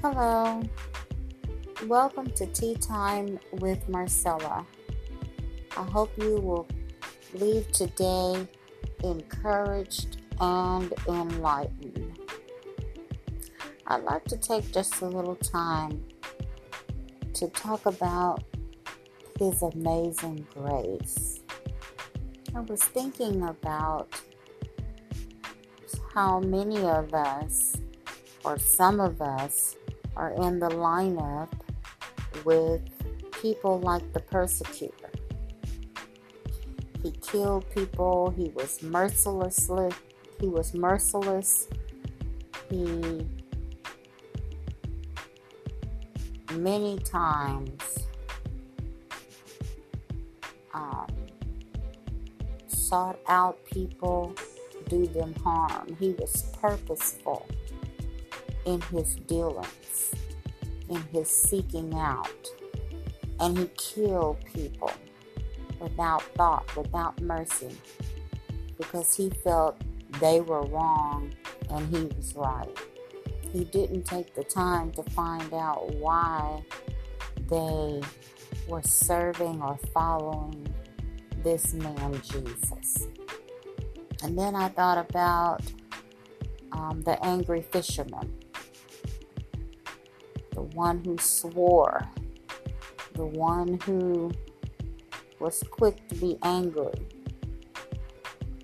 Hello. Welcome to Tea Time with Marcella. I hope you will leave today encouraged and enlightened. I'd like to take just a little time to talk about His amazing grace. I was thinking about how many of us, or some of us, are in the lineup with people like the persecutor. He killed people, he was mercilessly he was merciless. He many times um, sought out people, do them harm. He was purposeful in his dealings, in his seeking out. And he killed people without thought, without mercy, because he felt they were wrong and he was right. He didn't take the time to find out why they were serving or following this man Jesus. And then I thought about um, the angry fisherman one who swore, the one who was quick to be angry,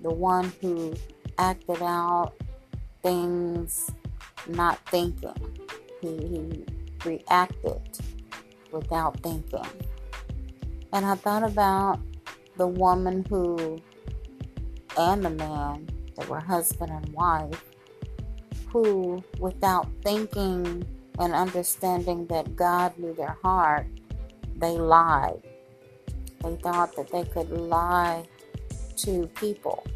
the one who acted out things not thinking. He, he reacted without thinking. And I thought about the woman who, and the man that were husband and wife, who, without thinking and understanding that God knew their heart, they lied. They thought that they could lie to people,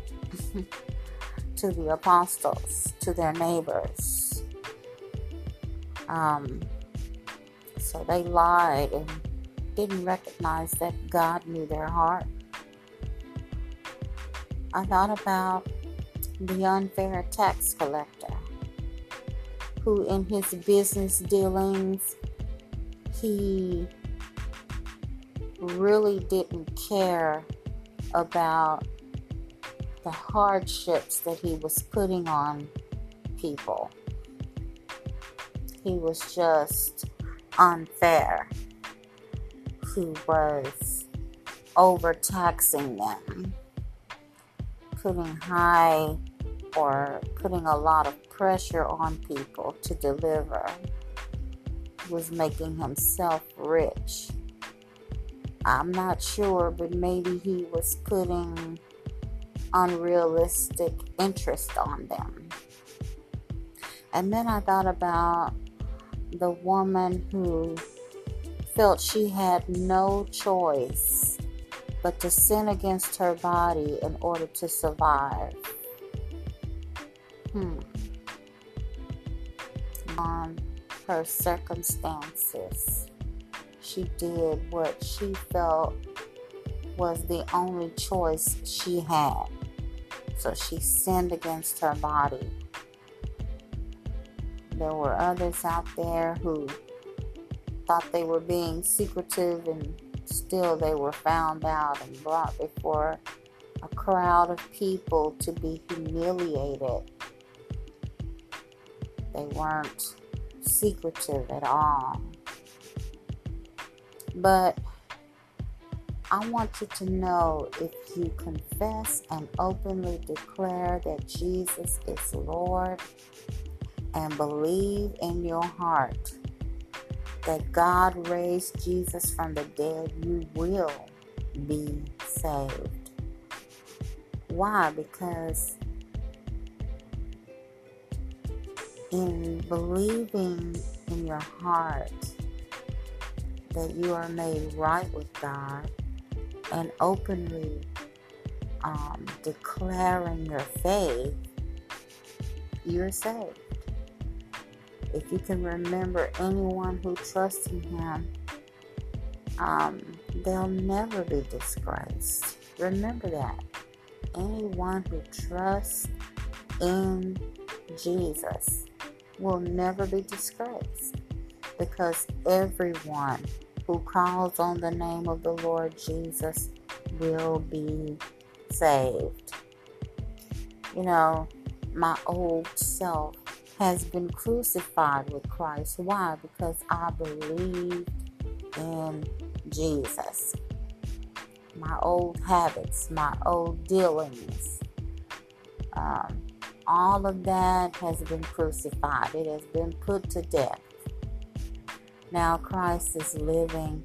to the apostles, to their neighbors. Um, so they lied and didn't recognize that God knew their heart. I thought about the unfair tax collector who, in his business dealings, he really didn't care about the hardships that he was putting on people. He was just unfair. He was overtaxing them, putting high or putting a lot of pressure on people to deliver was making himself rich. I'm not sure, but maybe he was putting unrealistic interest on them. And then I thought about the woman who felt she had no choice but to sin against her body in order to survive. Hmm on her circumstances. She did what she felt was the only choice she had. So she sinned against her body. There were others out there who thought they were being secretive and still they were found out and brought before a crowd of people to be humiliated they weren't secretive at all. But I want you to know if you confess and openly declare that Jesus is Lord and believe in your heart that God raised Jesus from the dead, you will be saved. Why? Because in believing in your heart that you are made right with God and openly um, declaring your faith, you're saved. If you can remember anyone who trusts in Him, um, they'll never be disgraced. Remember that. Anyone who trusts in Jesus will never be disgraced. because everyone who calls on the name of the Lord Jesus will be saved. You know, my old self has been crucified with Christ. Why? Because I believed in Jesus. My old habits, my old dealings, um, all of that has been crucified. It has been put to death. Now Christ is living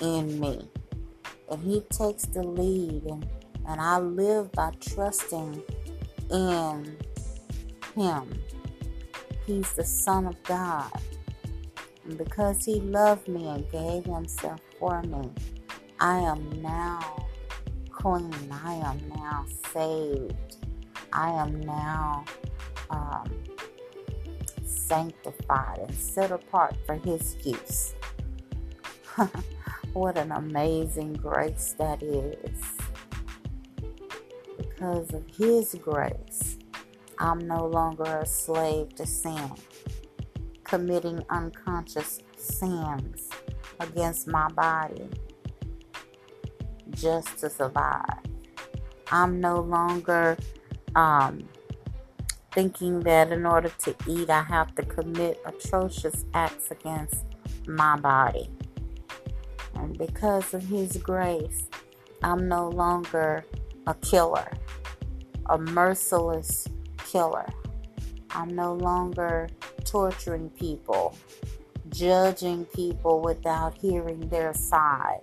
in me. And He takes the lead, and, and I live by trusting in Him. He's the Son of God. And because He loved me and gave Himself for me, I am now clean. I am now saved. I am now um, sanctified and set apart for His use. what an amazing grace that is. Because of His grace, I'm no longer a slave to sin, committing unconscious sins against my body just to survive. I'm no longer um, thinking that in order to eat, I have to commit atrocious acts against my body. And because of His grace, I'm no longer a killer, a merciless killer. I'm no longer torturing people, judging people without hearing their side.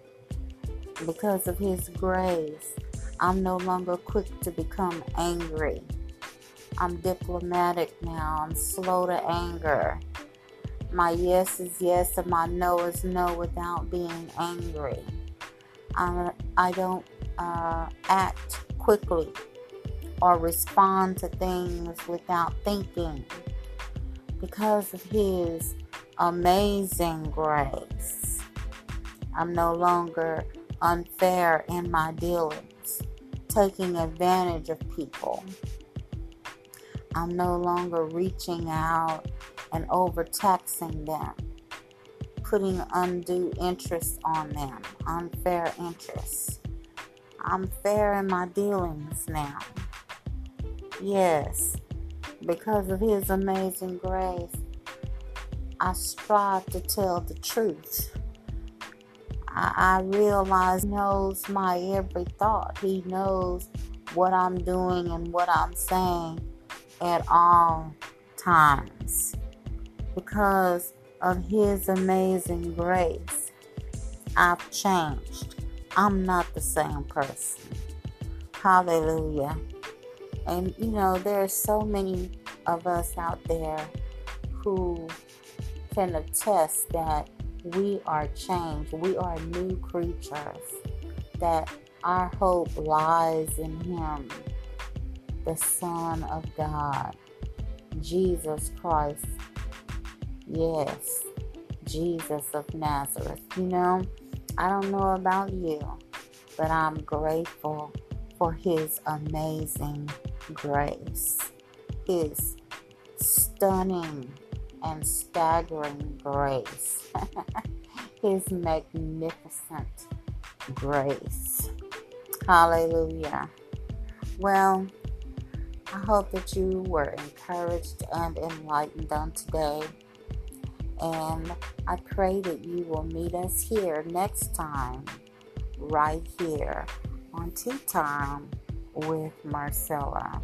Because of His grace, I'm no longer quick to become angry. I'm diplomatic now. I'm slow to anger. My yes is yes and my no is no without being angry. I'm, I don't uh, act quickly or respond to things without thinking because of His amazing grace. I'm no longer unfair in my dealings, taking advantage of people. I'm no longer reaching out and overtaxing them, putting undue interest on them, unfair interest. I'm fair in my dealings now. Yes, because of His amazing grace, I strive to tell the truth. I, I realize He knows my every thought. He knows what I'm doing and what I'm saying at all times. Because of His amazing grace, I've changed. I'm not the same person. Hallelujah. And you know, there are so many of us out there who can attest that we are changed. We are new creatures. That our hope lies in Him, the Son of God, Jesus Christ. Yes, Jesus of Nazareth. You know, I don't know about you, but I'm grateful for His amazing grace, His stunning and staggering grace, His magnificent grace. Hallelujah. Well, I hope that you were encouraged and enlightened on today. And I pray that you will meet us here next time, right here on Tea Time with Marcella.